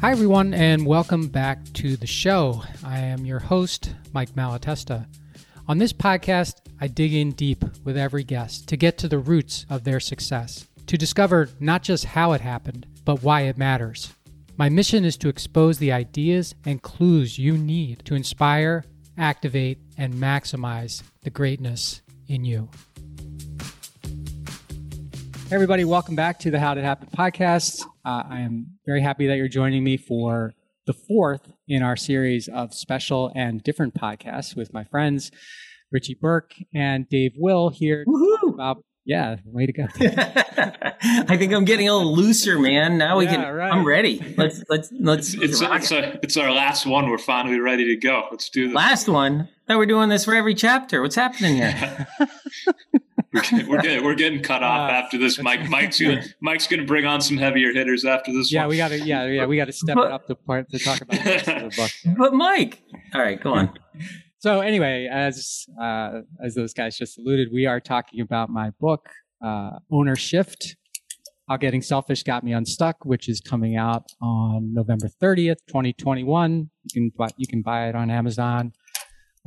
Hi, everyone, and welcome back to the show. I am your host, Mike Malatesta. On this podcast, I dig in deep with every guest to get to the roots of their success, to discover not just how it happened, but why it matters. My mission is to expose the ideas and clues you need to inspire, activate, and maximize the greatness in you. Hey everybody, welcome back to the How Did It Happen podcast. Uh, I am very happy that you're joining me for the fourth in our series of special and different podcasts with my friends Richie Burke and Dave Will here about yeah, way to go. I think I'm getting a little looser, man. Now we Yeah, can. right. I'm ready. Let's let's let's. It's rock it's, a, it's our last one. We're finally ready to go. Let's do this. Last one. That we're doing this for every chapter. What's happening here? We're, getting- we're getting we're getting cut off Uh, after this. Mike Mike's gonna Mike's gonna bring on some heavier hitters after this Yeah, one. we got to yeah yeah we got to step But- it up to part to talk about the rest of the book. but Mike. All right, go on. So anyway, as uh, as those guys just alluded, we are talking about my book, uh, Owner Shift. How Getting Selfish Got Me Unstuck, which is coming out on November 30th, 2021. You can buy, you can buy it on Amazon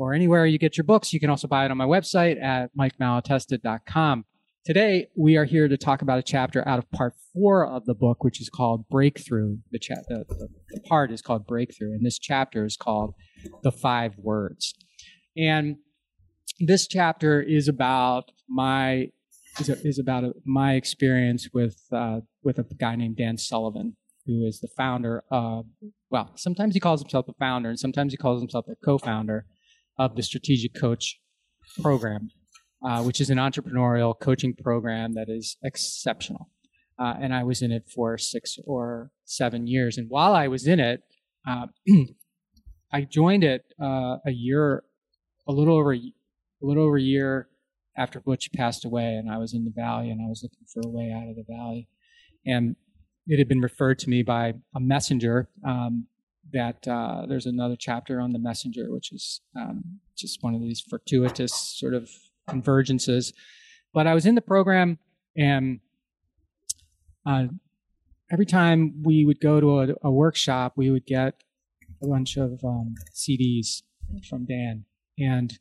or anywhere you get your books. You can also buy it on my website at mikemalatesta.com. Today, we are here to talk about a chapter out of part four of the book, which is called Breakthrough. The, cha- the, the, the part is called Breakthrough, and this chapter is called The Five Words. And this chapter is about my is, is about a, my experience with uh, with a guy named Dan Sullivan, who is the founder of well, sometimes he calls himself a founder, and sometimes he calls himself a co-founder of the Strategic Coach program, uh, which is an entrepreneurial coaching program that is exceptional. Uh, and I was in it for six or seven years. And while I was in it, uh, I joined it uh, a year, a little over, a little over a year after Butch passed away, and I was in the valley, and I was looking for a way out of the valley, and it had been referred to me by a messenger um, that uh, there's another chapter on the messenger, which is um, just one of these fortuitous sort of convergences. But I was in the program, and uh, every time we would go to a, a workshop, we would get a bunch of um, CDs from Dan, and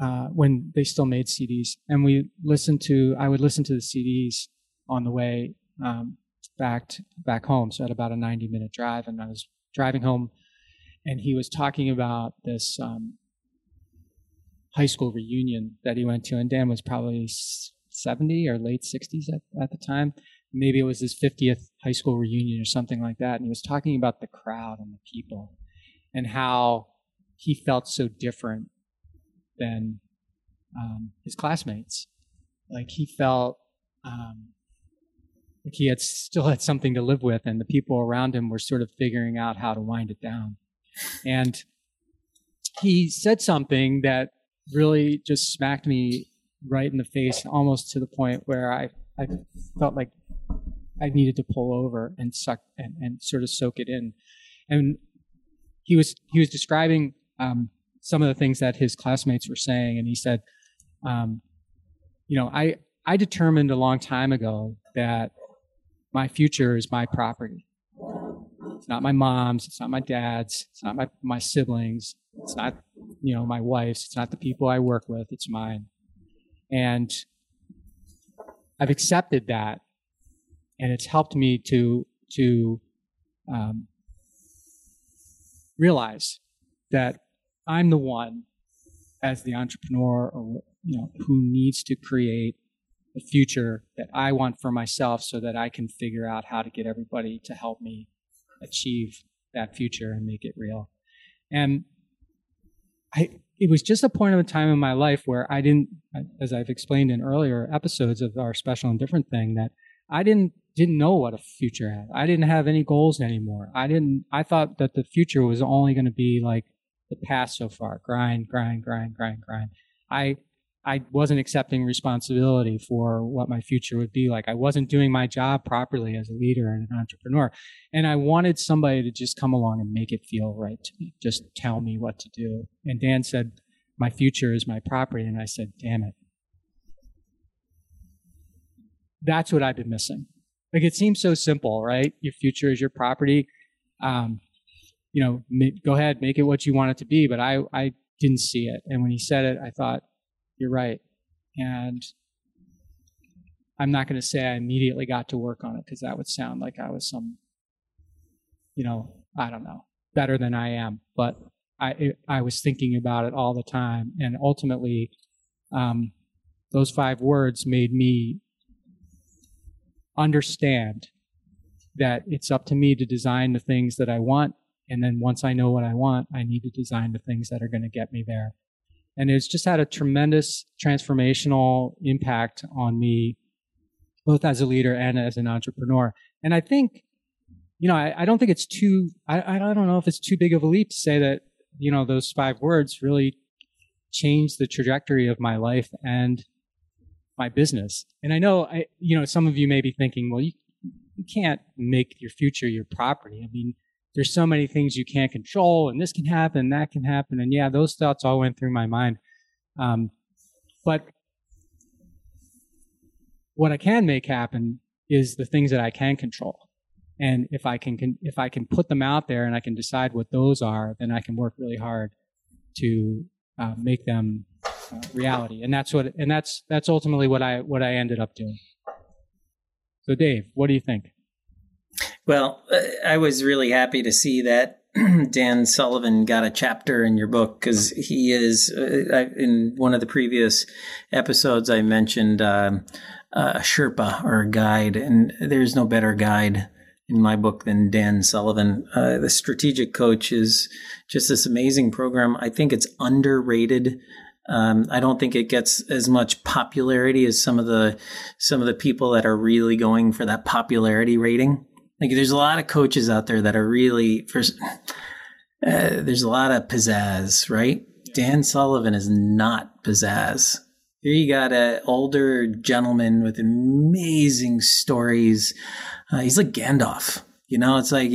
uh, when they still made CDs, and we listened to, I would listen to the CDs on the way um, back to, back home. So I had about a 90 minute drive, and I was driving home, and he was talking about this um, high school reunion that he went to, and Dan was probably 70 or late 60s at, at the time. Maybe it was his 50th high school reunion or something like that, and he was talking about the crowd and the people, and how he felt so different than um, his classmates. Like he felt um, like he had still had something to live with, and the people around him were sort of figuring out how to wind it down. And he said something that really just smacked me right in the face, almost to the point where I, I felt like I needed to pull over and suck and, and sort of soak it in. And he was he was describing um, some of the things that his classmates were saying, and he said, um, "You know, I I determined a long time ago that my future is my property. It's not my mom's. It's not my dad's. It's not my my siblings. It's not you know my wife's. It's not the people I work with. It's mine. And I've accepted that, and it's helped me to to um, realize that I'm the one as the entrepreneur or you know who needs to create the future that I want for myself so that I can figure out how to get everybody to help me achieve that future and make it real. And I it was just a point of a time in my life where I didn't as I've explained in earlier episodes of our special and different thing that I didn't didn't know what a future had. I didn't have any goals anymore. I didn't I thought that the future was only going to be like the past so far. Grind, grind, grind, grind, grind. I I wasn't accepting responsibility for what my future would be like. I wasn't doing my job properly as a leader and an entrepreneur. And I wanted somebody to just come along and make it feel right to me, just tell me what to do. And Dan said, My future is my property. And I said, Damn it. That's what I've been missing. like it seems so simple, right? Your future is your property. Um, you know, go ahead, make it what you want it to be. But I, I didn't see it. And when he said it, I thought, you're right. And I'm not going to say I immediately got to work on it because that would sound like I was some, you know, I don't know, better than I am. But I, I was thinking about it all the time. And ultimately, um, those five words made me understand that it's up to me to design the things that I want. And then once I know what I want, I need to design the things that are going to get me there. And it's just had a tremendous transformational impact on me, both as a leader and as an entrepreneur. And I think, you know, I, I don't think it's too, I, I don't know if it's too big of a leap to say that, you know, those five words really changed the trajectory of my life and my business. And I know, I, you know, some of you may be thinking, well, you, you can't make your future your property. I mean, there's so many things you can't control, and this can happen, that can happen, and yeah, those thoughts all went through my mind. Um, but what I can make happen is the things that I can control, and if I can, can if I can put them out there and I can decide what those are, then I can work really hard to uh, make them uh, reality. And that's what and that's that's ultimately what I what I ended up doing. So, Dave, what do you think? Well, uh, I was really happy to see that Dan Sullivan got a chapter in your book because he is uh, in one of the previous episodes. I mentioned um, a Sherpa or a guide, and there's no better guide in my book than Dan Sullivan. Uh, the strategic coach is just this amazing program. I think it's underrated. Um, I don't think it gets as much popularity as some of the some of the people that are really going for that popularity rating. Like, there's a lot of coaches out there that are really first. Uh, there's a lot of pizzazz, right? Dan Sullivan is not pizzazz. Here you got an older gentleman with amazing stories. Uh, he's like Gandalf. You know, it's like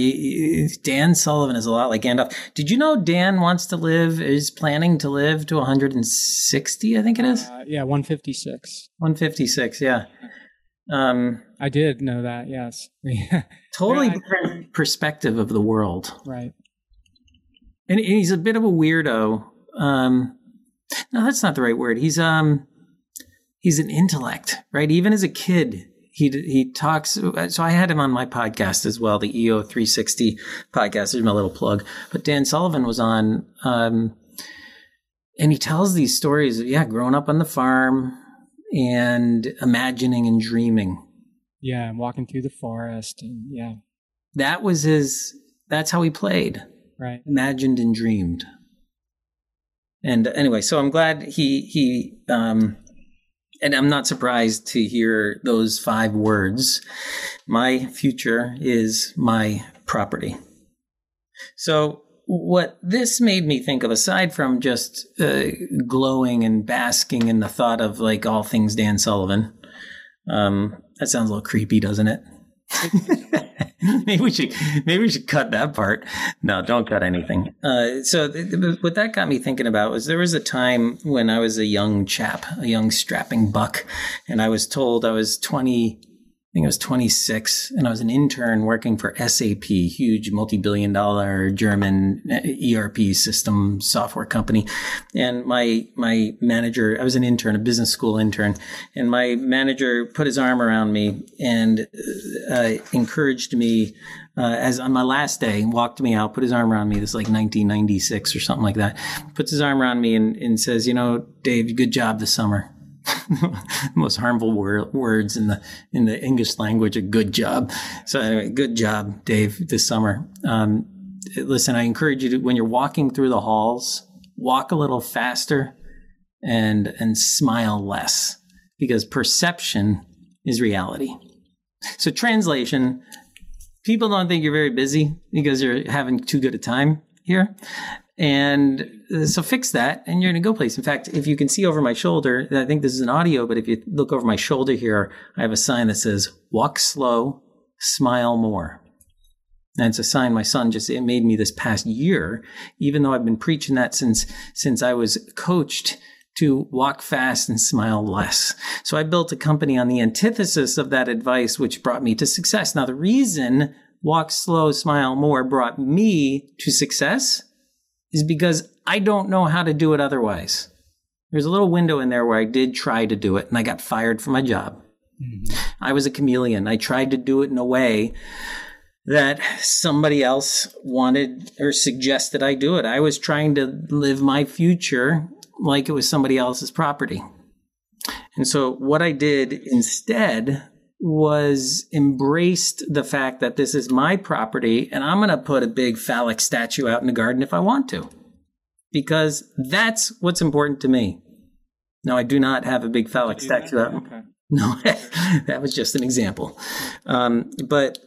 Dan Sullivan is a lot like Gandalf. Did you know Dan wants to live, is planning to live to 160, I think it is? Uh, yeah, 156. 156, yeah. Um, I did know that, yes. totally different perspective of the world. Right. And he's a bit of a weirdo. Um, no, that's not the right word. He's um, he's an intellect, right? Even as a kid, he he talks. So I had him on my podcast as well, the EO 360 podcast. There's my little plug. But Dan Sullivan was on, um, and he tells these stories. Of, yeah, growing up on the farm and imagining and dreaming. Yeah, and walking through the forest, and yeah, that was his. That's how he played. Right, imagined and dreamed. And anyway, so I'm glad he he um, and I'm not surprised to hear those five words. My future is my property. So, what this made me think of, aside from just uh, glowing and basking in the thought of like all things Dan Sullivan, um, that sounds a little creepy, doesn't it? maybe we should maybe we should cut that part. No, don't cut anything. Uh, so th- th- what that got me thinking about was there was a time when I was a young chap, a young strapping buck, and I was told I was twenty think I was 26 and I was an intern working for SAP, huge multi-billion dollar German ERP system software company. And my, my manager, I was an intern, a business school intern, and my manager put his arm around me and uh, encouraged me uh, as on my last day, walked me out, put his arm around me. This is like 1996 or something like that. Puts his arm around me and, and says, "You know, Dave, good job this summer." most harmful wor- words in the in the English language. A good job. So anyway, good job, Dave, this summer. Um, listen, I encourage you to when you're walking through the halls, walk a little faster and and smile less because perception is reality. So translation, people don't think you're very busy because you're having too good a time here. And uh, so fix that and you're in a go place. In fact, if you can see over my shoulder, I think this is an audio, but if you look over my shoulder here, I have a sign that says, walk slow, smile more. And it's a sign my son just it made me this past year, even though I've been preaching that since since I was coached to walk fast and smile less. So I built a company on the antithesis of that advice, which brought me to success. Now, the reason walk slow, smile more brought me to success is because I don't know how to do it otherwise. There's a little window in there where I did try to do it and I got fired from my job. Mm-hmm. I was a chameleon. I tried to do it in a way that somebody else wanted or suggested I do it. I was trying to live my future like it was somebody else's property. And so what I did instead was embraced the fact that this is my property and I'm going to put a big phallic statue out in the garden if I want to. Because that's what's important to me. No, I do not have a big phallic statue out. Okay. No, that was just an example. Um, but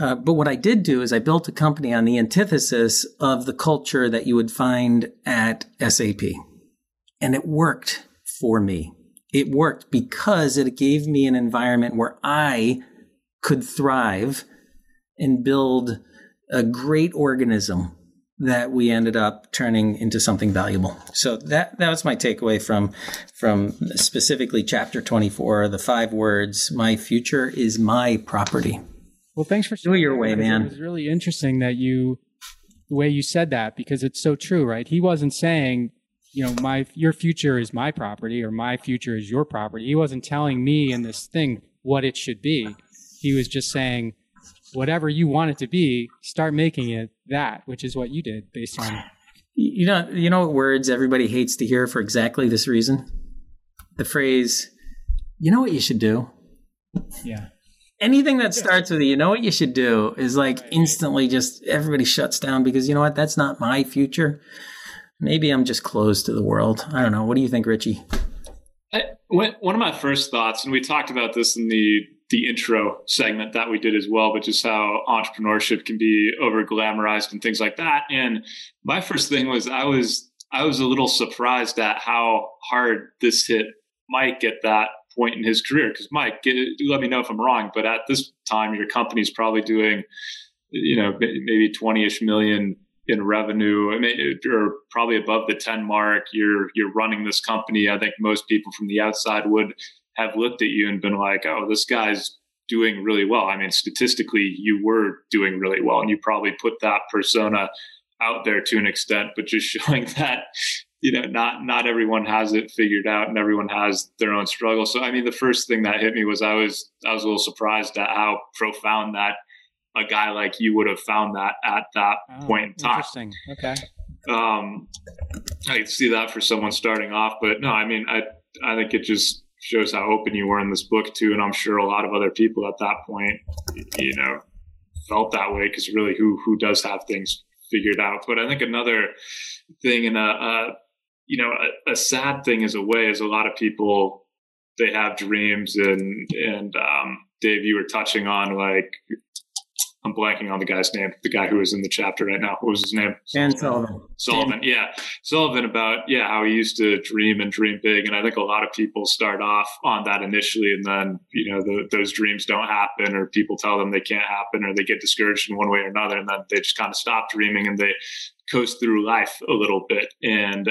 uh, but what I did do is I built a company on the antithesis of the culture that you would find at SAP. And it worked for me. It worked because it gave me an environment where I could thrive and build a great organism that we ended up turning into something valuable. So that that was my takeaway from from specifically chapter 24, the five words, my future is my property. Well, thanks for do it your way, man. It was really interesting that you the way you said that because it's so true, right? He wasn't saying, you know, my your future is my property or my future is your property. He wasn't telling me in this thing what it should be. He was just saying, whatever you want it to be, start making it that, which is what you did based on. You know, you know what words everybody hates to hear for exactly this reason. The phrase, "You know what you should do." Yeah. Anything that starts with "you know what you should do" is like instantly just everybody shuts down because you know what? That's not my future. Maybe I'm just closed to the world. I don't know. What do you think, Richie? I, one of my first thoughts, and we talked about this in the the intro segment that we did as well, but just how entrepreneurship can be over glamorized and things like that. And my first thing was I was I was a little surprised at how hard this hit Mike at that point in his career. Because Mike, get, let me know if I'm wrong, but at this time your company's probably doing, you know, maybe 20ish million in revenue, I mean, or probably above the 10 mark. You're you're running this company. I think most people from the outside would have looked at you and been like, oh, this guy's doing really well. I mean, statistically, you were doing really well, and you probably put that persona out there to an extent, but just showing that you know not not everyone has it figured out and everyone has their own struggle so i mean the first thing that hit me was i was i was a little surprised at how profound that a guy like you would have found that at that oh, point in time. interesting. Okay. Um i see that for someone starting off but no i mean i i think it just shows how open you were in this book too and i'm sure a lot of other people at that point you know felt that way because really who who does have things figured out? But i think another thing and a, a you know a, a, sad thing is a way is a lot of people they have dreams and and um, dave you were touching on like I'm blanking on the guy's name, the guy who is in the chapter right now. What was his name? Dan Sullivan. Sullivan, yeah. Sullivan about, yeah, how he used to dream and dream big. And I think a lot of people start off on that initially and then, you know, the, those dreams don't happen or people tell them they can't happen or they get discouraged in one way or another. And then they just kind of stop dreaming and they coast through life a little bit. And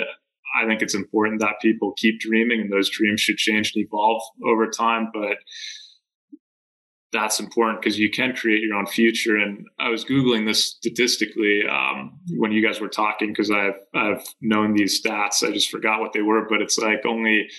I think it's important that people keep dreaming and those dreams should change and evolve over time. But that's important because you can create your own future. And I was googling this statistically um, when you guys were talking because I've I've known these stats. I just forgot what they were, but it's like only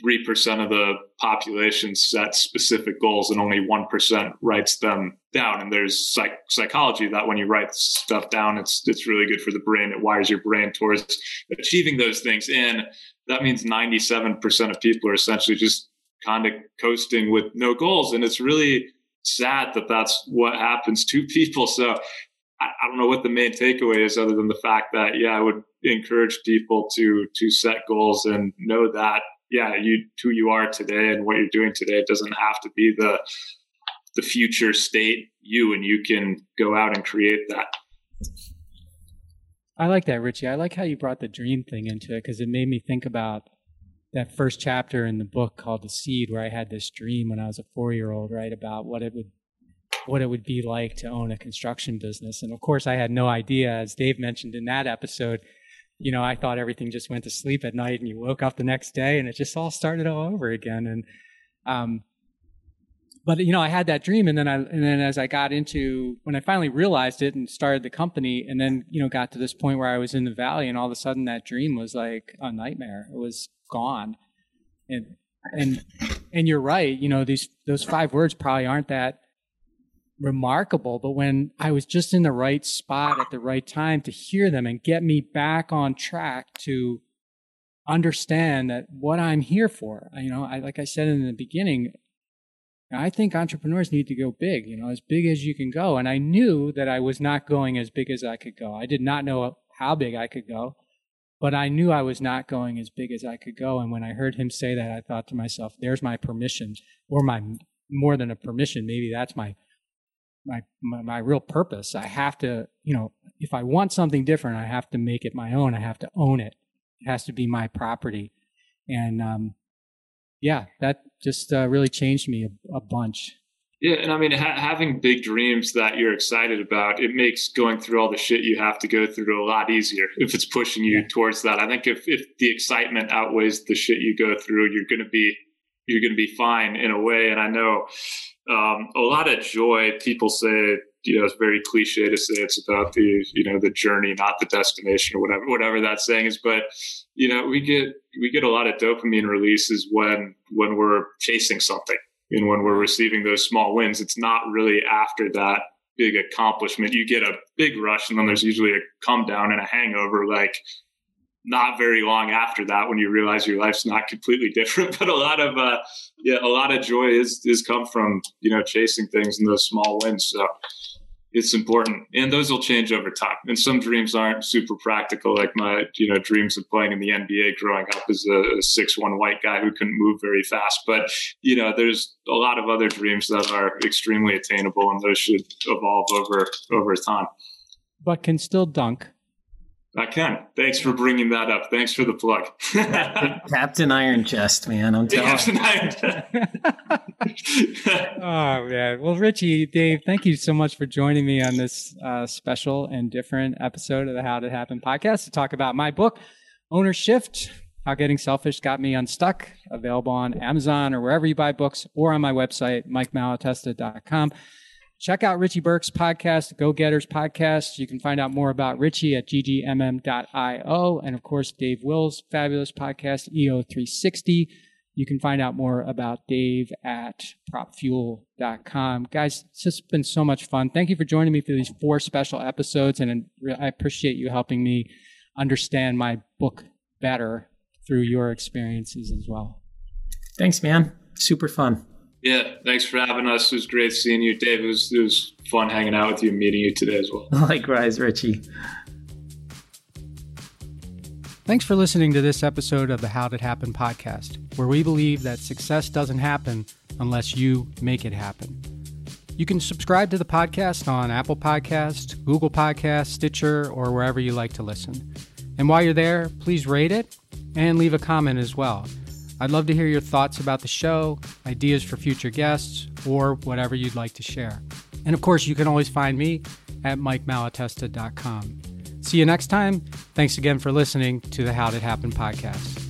three percent of the population sets specific goals, and only one percent writes them down. And there's psych- psychology that when you write stuff down, it's it's really good for the brain. It wires your brain towards achieving those things. And that means ninety seven percent of people are essentially just kind of coasting with no goals, and it's really sad that that's what happens to people. So I, I, don't know what the main takeaway is other than the fact that, yeah, I would encourage people to, to set goals and know that, yeah, you, who you are today and what you're doing today doesn't have to be the, the future state you, and you can go out and create that. I like that, Richie. I like how you brought the dream thing into it because it made me think about that first chapter in the book called The Seed, where I had this dream when I was a four year old, right, about what it would what it would be like to own a construction business. And of course I had no idea, as Dave mentioned in that episode, you know, I thought everything just went to sleep at night and you woke up the next day and it just all started all over again. And, um, but you know, I had that dream and then I, and then as I got into, when I finally realized it and started the company and then, you know, got to this point where I was in the valley and all of a sudden that dream was like a nightmare. It was gone. And, and, and you're right. You know, these, those five words probably aren't that, remarkable. But when I was just in the right spot at the right time to hear them and get me back on track to understand that what I'm here for, you know, I, like I said in the beginning, I think entrepreneurs need to go big, you know, as big as you can go. And I knew that I was not going as big as I could go. I did not know how big I could go, but I knew I was not going as big as I could go. And when I heard him say that, I thought to myself, there's my permission or my more than a permission. Maybe that's my my, my, my real purpose. I have to, you know, if I want something different, I have to make it my own. I have to own it. It has to be my property. And um, yeah, that just uh, really changed me a, a, bunch. Yeah, and I mean, ha- having big dreams that you're excited about, it makes going through all the shit you have to go through a lot easier if it's pushing you yeah. towards that. I think if if the excitement outweighs the shit you go through, you're going to be you're going to be fine in a way. And I know um, a lot of joy. People say, you know, it's very cliche to say it's about the, you know, the journey, not the destination, or whatever, whatever that saying is. But you know, we get we get a lot of dopamine releases when when we're chasing something and when we're receiving those small wins. It's not really after that big accomplishment. You get a big rush, and then there's usually a come down and a hangover. Like not very long after that when you realize your life's not completely different but a lot of uh yeah a lot of joy is is come from you know chasing things and those small wins so it's important. And those will change over time. And some dreams aren't super practical like my you know dreams of playing in the nba growing up as a, six one white guy who couldn't move very fast. But you know there's a lot of other dreams that are extremely attainable and those should evolve over over time. But can still dunk I can. Thanks for bringing that up. Thanks for the plug. Captain Iron Chest, man. I'm telling Captain Iron Chest. oh, man. Well, Richie, Dave, thank you so much for joining me on this uh, special and different episode of the How Did It Happen podcast to talk about my book, Owner Shift How Getting Selfish Got Me Unstuck, available on Amazon or wherever you buy books or on my website, mikemalatesta.com. Check out Richie Burke's podcast, Go Getters podcast. You can find out more about Richie at ggmm.io. And of course, Dave Will's fabulous podcast, EO360. You can find out more about Dave at propfuel.com. Guys, it's just been so much fun. Thank you for joining me for these four special episodes. And I appreciate you helping me understand my book better through your experiences as well. Thanks, man. Super fun. Yeah, thanks for having us. It was great seeing you, Dave. It was, it was fun hanging out with you and meeting you today as well. Likewise, Richie. Thanks for listening to this episode of the How Did Happen podcast, where we believe that success doesn't happen unless you make it happen. You can subscribe to the podcast on Apple Podcast, Google Podcast, Stitcher, or wherever you like to listen. And while you're there, please rate it and leave a comment as well. I'd love to hear your thoughts about the show, ideas for future guests, or whatever you'd like to share. And of course, you can always find me at mikemalatesta.com. See you next time. Thanks again for listening to the How Did Happen podcast.